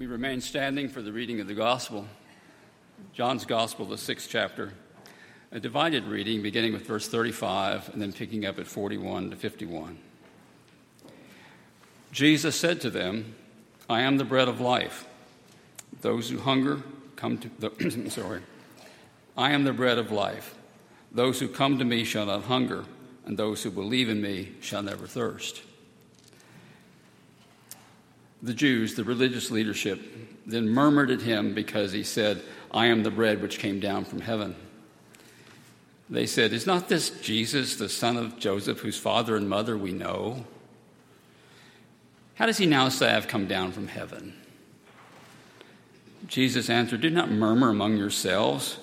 We remain standing for the reading of the Gospel, John's Gospel, the sixth chapter, a divided reading beginning with verse 35 and then picking up at 41 to 51. Jesus said to them, I am the bread of life. Those who hunger come to the sorry. I am the bread of life. Those who come to me shall not hunger, and those who believe in me shall never thirst. The Jews, the religious leadership, then murmured at him because he said, I am the bread which came down from heaven. They said, Is not this Jesus, the son of Joseph, whose father and mother we know? How does he now say, I've come down from heaven? Jesus answered, Do not murmur among yourselves.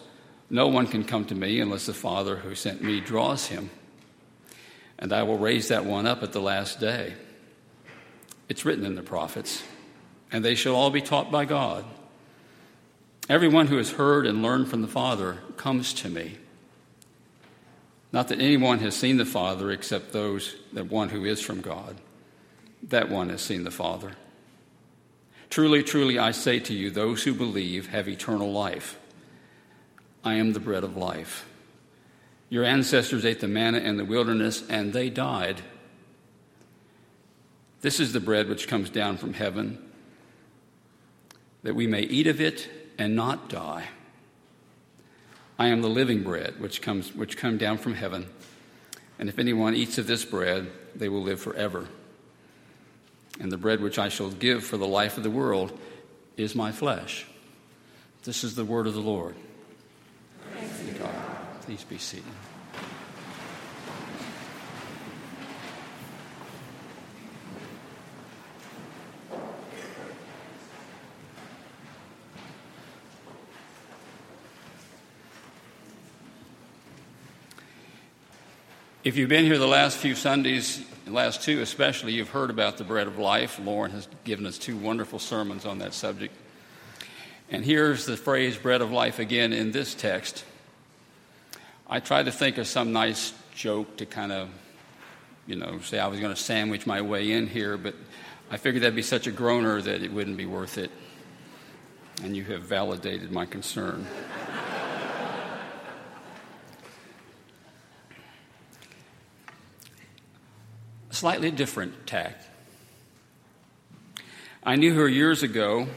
No one can come to me unless the Father who sent me draws him. And I will raise that one up at the last day. It's written in the prophets, and they shall all be taught by God. Everyone who has heard and learned from the Father comes to me. Not that anyone has seen the Father except those that one who is from God. That one has seen the Father. Truly, truly, I say to you, those who believe have eternal life. I am the bread of life. Your ancestors ate the manna in the wilderness, and they died. This is the bread which comes down from heaven, that we may eat of it and not die. I am the living bread which comes which come down from heaven, and if anyone eats of this bread, they will live forever. And the bread which I shall give for the life of the world is my flesh. This is the word of the Lord. Please be seated. If you've been here the last few Sundays, the last two especially, you've heard about the bread of life. Lauren has given us two wonderful sermons on that subject. And here's the phrase bread of life again in this text. I tried to think of some nice joke to kind of, you know, say I was going to sandwich my way in here, but I figured that'd be such a groaner that it wouldn't be worth it. And you have validated my concern. Slightly different tack. I knew her years ago.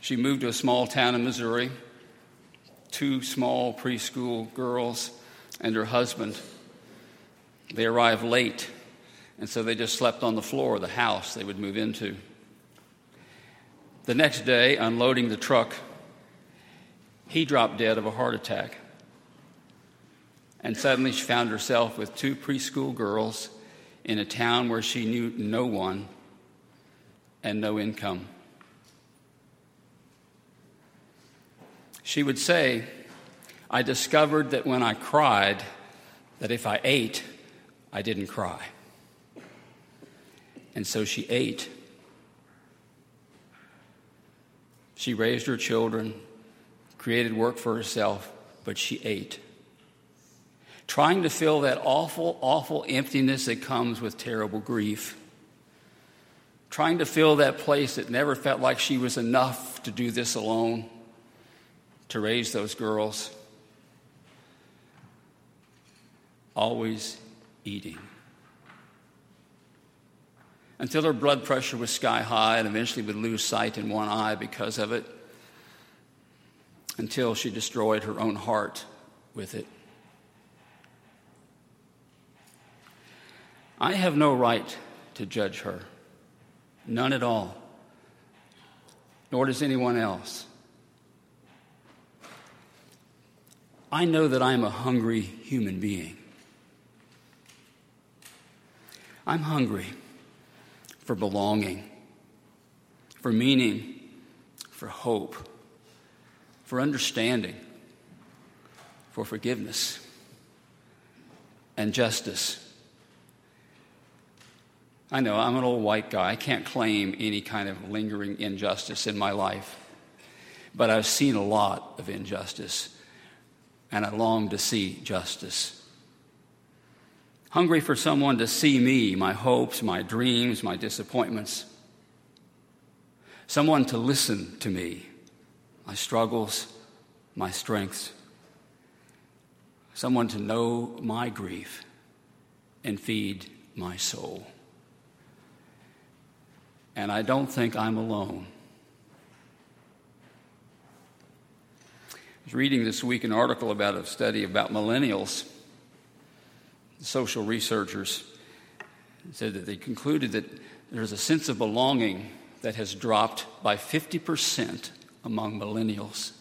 She moved to a small town in Missouri, two small preschool girls, and her husband. They arrived late, and so they just slept on the floor of the house they would move into. The next day, unloading the truck, he dropped dead of a heart attack and suddenly she found herself with two preschool girls in a town where she knew no one and no income. She would say, I discovered that when I cried, that if I ate, I didn't cry. And so she ate. She raised her children, created work for herself, but she ate trying to fill that awful, awful emptiness that comes with terrible grief. Trying to fill that place that never felt like she was enough to do this alone, to raise those girls. Always eating. Until her blood pressure was sky high and eventually would lose sight in one eye because of it. Until she destroyed her own heart with it. I have no right to judge her, none at all, nor does anyone else. I know that I am a hungry human being. I'm hungry for belonging, for meaning, for hope, for understanding, for forgiveness, and justice. I know I'm an old white guy. I can't claim any kind of lingering injustice in my life. But I've seen a lot of injustice, and I long to see justice. Hungry for someone to see me, my hopes, my dreams, my disappointments. someone to listen to me, my struggles, my strengths, someone to know my grief and feed my soul. And I don't think I'm alone. I was reading this week an article about a study about millennials. Social researchers said that they concluded that there's a sense of belonging that has dropped by 50% among millennials.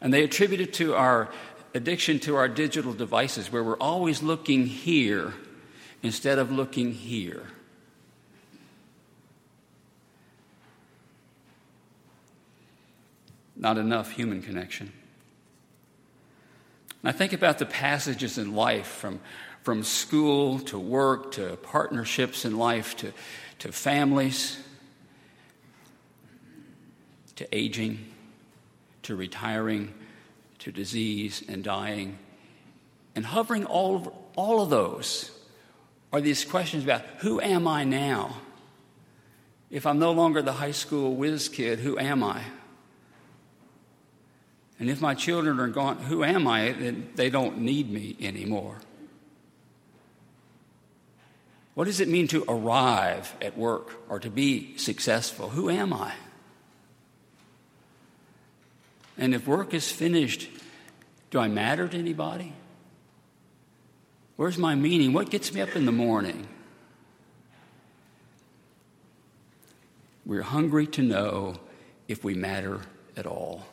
And they attribute it to our addiction to our digital devices, where we're always looking here instead of looking here. Not enough human connection. And I think about the passages in life from, from school to work to partnerships in life to, to families to aging to retiring to disease and dying. And hovering all over all of those are these questions about who am I now? If I'm no longer the high school whiz kid, who am I? And if my children are gone, who am I? They don't need me anymore. What does it mean to arrive at work or to be successful? Who am I? And if work is finished, do I matter to anybody? Where's my meaning? What gets me up in the morning? We're hungry to know if we matter at all.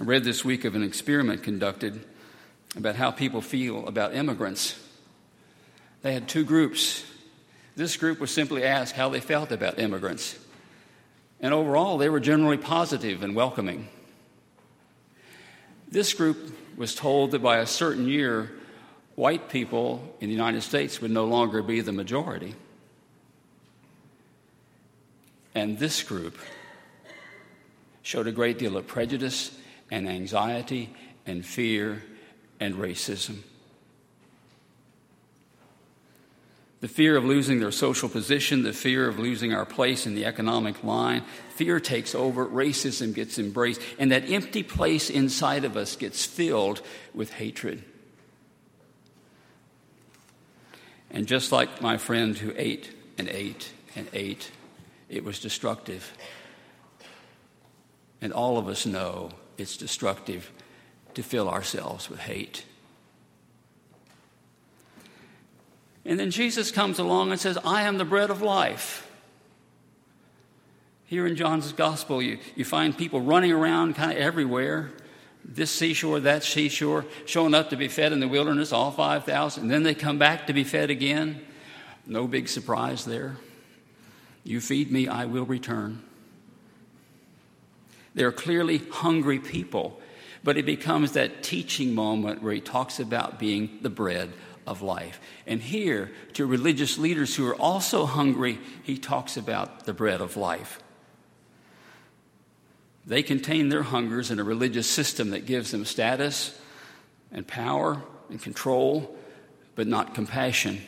I read this week of an experiment conducted about how people feel about immigrants. They had two groups. This group was simply asked how they felt about immigrants. And overall, they were generally positive and welcoming. This group was told that by a certain year, white people in the United States would no longer be the majority. And this group showed a great deal of prejudice and anxiety and fear and racism. the fear of losing their social position, the fear of losing our place in the economic line. Fear takes over, racism gets embraced, and that empty place inside of us gets filled with hatred. And just like my friend who ate and ate and ate, it was destructive. And all of us know it's destructive to fill ourselves with hate. And then Jesus comes along and says, I am the bread of life. Here in John's gospel, you, you find people running around kind of everywhere, this seashore, that seashore, showing up to be fed in the wilderness, all 5,000. And then they come back to be fed again. No big surprise there. You feed me, I will return. They're clearly hungry people, but it becomes that teaching moment where he talks about being the bread of life. And here, to religious leaders who are also hungry, he talks about the bread of life. They contain their hungers in a religious system that gives them status and power and control, but not compassion.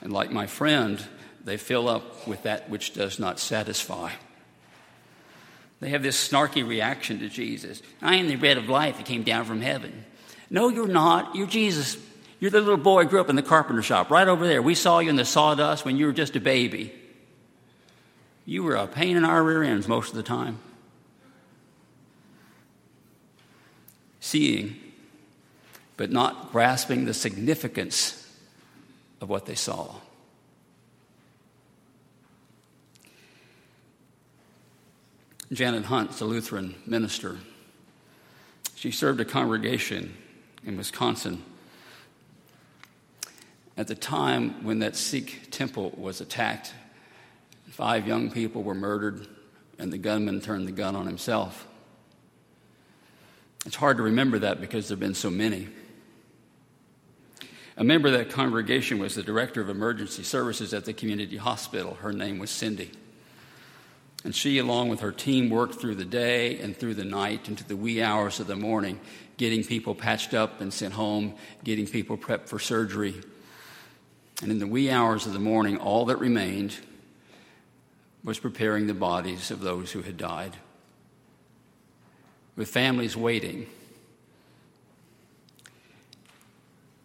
And like my friend, they fill up with that which does not satisfy. They have this snarky reaction to Jesus. I am the bread of life that came down from heaven. No, you're not. You're Jesus. You're the little boy who grew up in the carpenter shop right over there. We saw you in the sawdust when you were just a baby. You were a pain in our rear ends most of the time. Seeing, but not grasping the significance of what they saw. Janet Hunt, a Lutheran minister. She served a congregation in Wisconsin. At the time when that Sikh temple was attacked, five young people were murdered, and the gunman turned the gun on himself. It's hard to remember that because there have been so many. A member of that congregation was the director of emergency services at the community hospital. Her name was Cindy. And she, along with her team, worked through the day and through the night into the wee hours of the morning, getting people patched up and sent home, getting people prepped for surgery. And in the wee hours of the morning, all that remained was preparing the bodies of those who had died, with families waiting.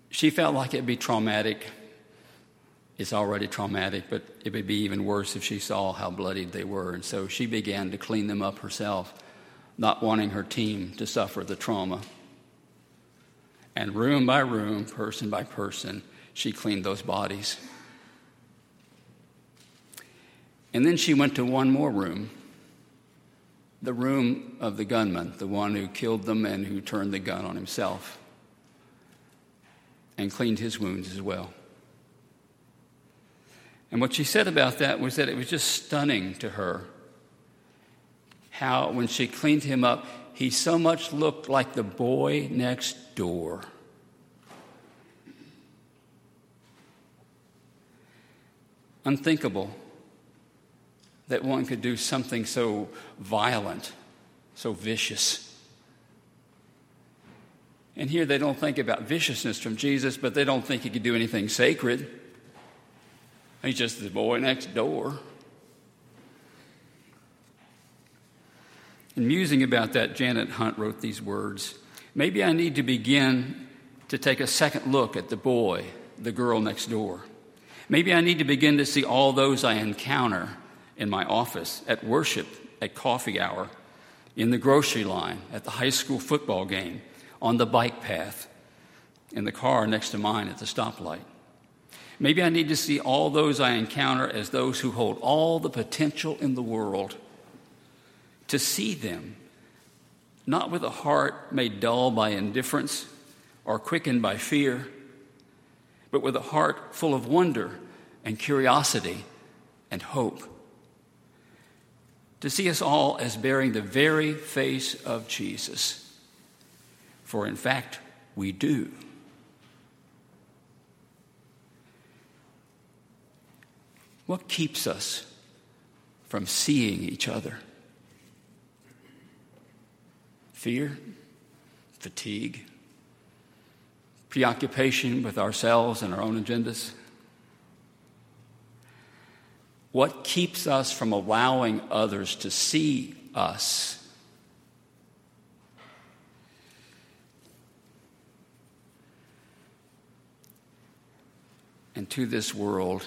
She felt like it'd be traumatic. It's already traumatic, but it would be even worse if she saw how bloodied they were. And so she began to clean them up herself, not wanting her team to suffer the trauma. And room by room, person by person, she cleaned those bodies. And then she went to one more room the room of the gunman, the one who killed them and who turned the gun on himself, and cleaned his wounds as well. And what she said about that was that it was just stunning to her how, when she cleaned him up, he so much looked like the boy next door. Unthinkable that one could do something so violent, so vicious. And here they don't think about viciousness from Jesus, but they don't think he could do anything sacred. He's just the boy next door. In musing about that, Janet Hunt wrote these words Maybe I need to begin to take a second look at the boy, the girl next door. Maybe I need to begin to see all those I encounter in my office, at worship, at coffee hour, in the grocery line, at the high school football game, on the bike path, in the car next to mine at the stoplight. Maybe I need to see all those I encounter as those who hold all the potential in the world. To see them, not with a heart made dull by indifference or quickened by fear, but with a heart full of wonder and curiosity and hope to see us all as bearing the very face of Jesus. For in fact, we do. What keeps us from seeing each other? Fear, fatigue, preoccupation with ourselves and our own agendas? What keeps us from allowing others to see us? And to this world,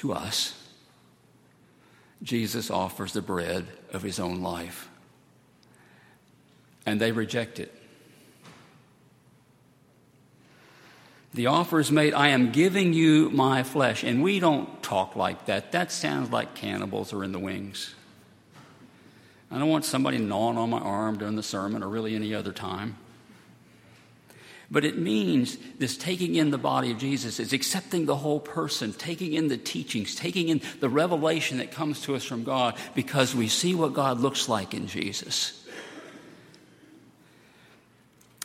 to us, Jesus offers the bread of his own life. And they reject it. The offer is made, I am giving you my flesh. And we don't talk like that. That sounds like cannibals are in the wings. I don't want somebody gnawing on my arm during the sermon or really any other time. But it means this taking in the body of Jesus is accepting the whole person, taking in the teachings, taking in the revelation that comes to us from God because we see what God looks like in Jesus.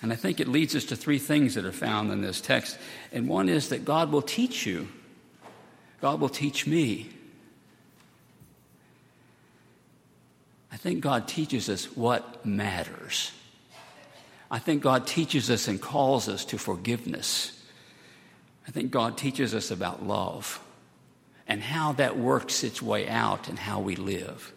And I think it leads us to three things that are found in this text. And one is that God will teach you, God will teach me. I think God teaches us what matters. I think God teaches us and calls us to forgiveness. I think God teaches us about love and how that works its way out and how we live.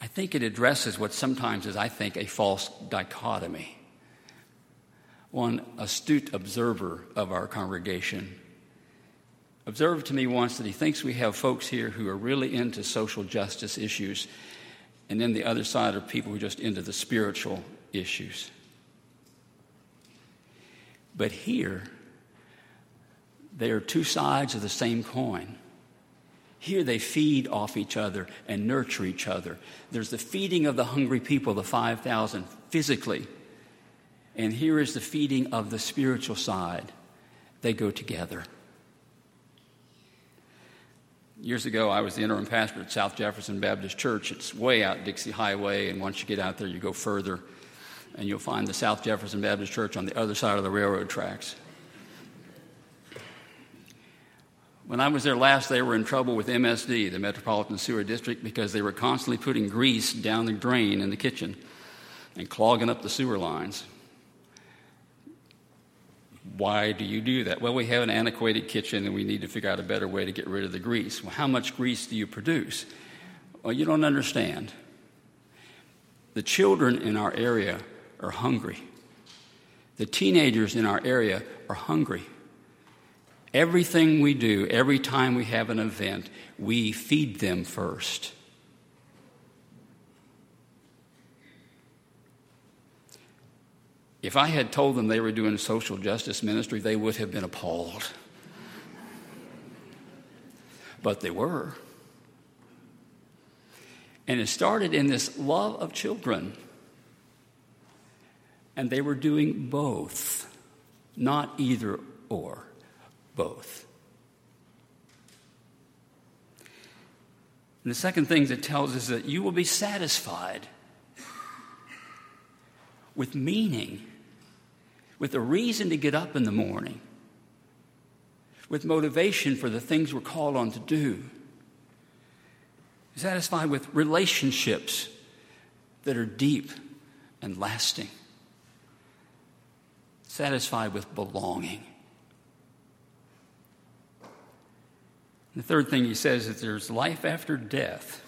I think it addresses what sometimes is, I think, a false dichotomy. One astute observer of our congregation observed to me once that he thinks we have folks here who are really into social justice issues, and then the other side are people who are just into the spiritual issues. But here, they are two sides of the same coin. Here they feed off each other and nurture each other. There's the feeding of the hungry people, the 5,000, physically. And here is the feeding of the spiritual side. They go together. Years ago, I was the interim pastor at South Jefferson Baptist Church. It's way out Dixie Highway, and once you get out there, you go further, and you'll find the South Jefferson Baptist Church on the other side of the railroad tracks. When I was there last, they were in trouble with MSD, the Metropolitan Sewer District, because they were constantly putting grease down the drain in the kitchen and clogging up the sewer lines. Why do you do that? Well, we have an antiquated kitchen and we need to figure out a better way to get rid of the grease. Well, how much grease do you produce? Well, you don't understand. The children in our area are hungry. The teenagers in our area are hungry. Everything we do, every time we have an event, we feed them first. If I had told them they were doing social justice ministry, they would have been appalled. But they were. And it started in this love of children. And they were doing both, not either or, both. And the second thing that tells us that you will be satisfied with meaning, with a reason to get up in the morning, with motivation for the things we're called on to do, satisfied with relationships that are deep and lasting, satisfied with belonging. The third thing he says is there's life after death,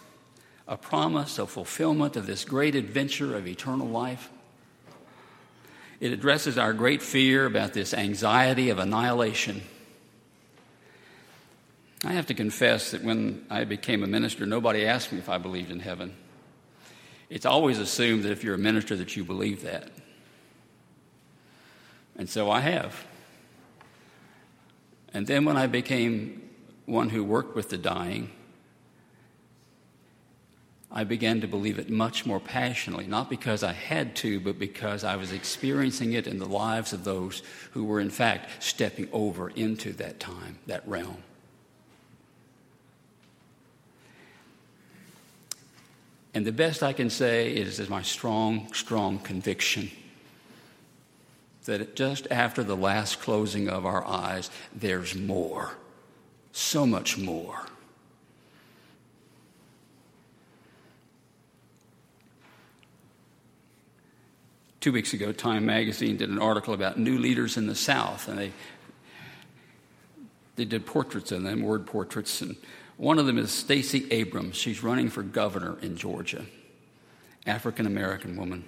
a promise of fulfillment of this great adventure of eternal life. It addresses our great fear about this anxiety of annihilation. I have to confess that when I became a minister, nobody asked me if I believed in heaven. It's always assumed that if you're a minister that you believe that. And so I have. And then when I became one who worked with the dying, I began to believe it much more passionately, not because I had to, but because I was experiencing it in the lives of those who were, in fact, stepping over into that time, that realm. And the best I can say is, is my strong, strong conviction that just after the last closing of our eyes, there's more, so much more. Two weeks ago, Time magazine did an article about new leaders in the South, and they they did portraits of them, word portraits, and one of them is Stacey Abrams. She's running for governor in Georgia, African American woman.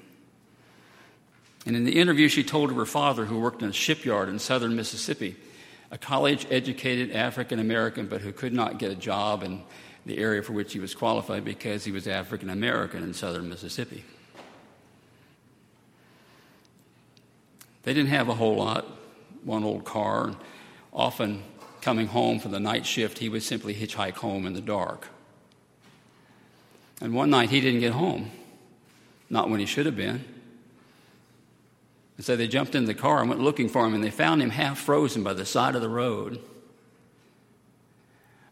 And in the interview, she told of her father, who worked in a shipyard in southern Mississippi, a college educated African American, but who could not get a job in the area for which he was qualified because he was African American in southern Mississippi. They didn't have a whole lot, one old car. Often coming home from the night shift, he would simply hitchhike home in the dark. And one night he didn't get home, not when he should have been. And so they jumped in the car and went looking for him, and they found him half frozen by the side of the road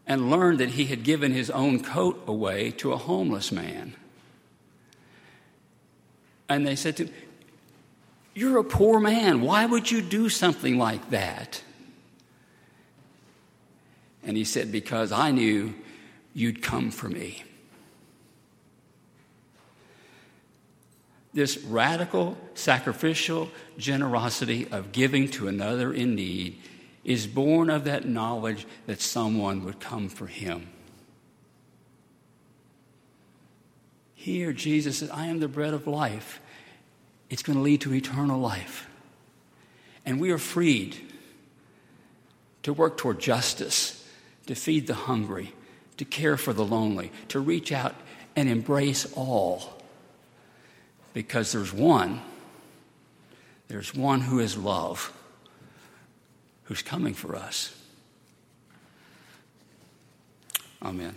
and learned that he had given his own coat away to a homeless man. And they said to him, you're a poor man. Why would you do something like that? And he said, Because I knew you'd come for me. This radical, sacrificial generosity of giving to another in need is born of that knowledge that someone would come for him. Here, Jesus said, I am the bread of life it's going to lead to eternal life. And we are freed to work toward justice, to feed the hungry, to care for the lonely, to reach out and embrace all. Because there's one, there's one who is love, who's coming for us. Amen.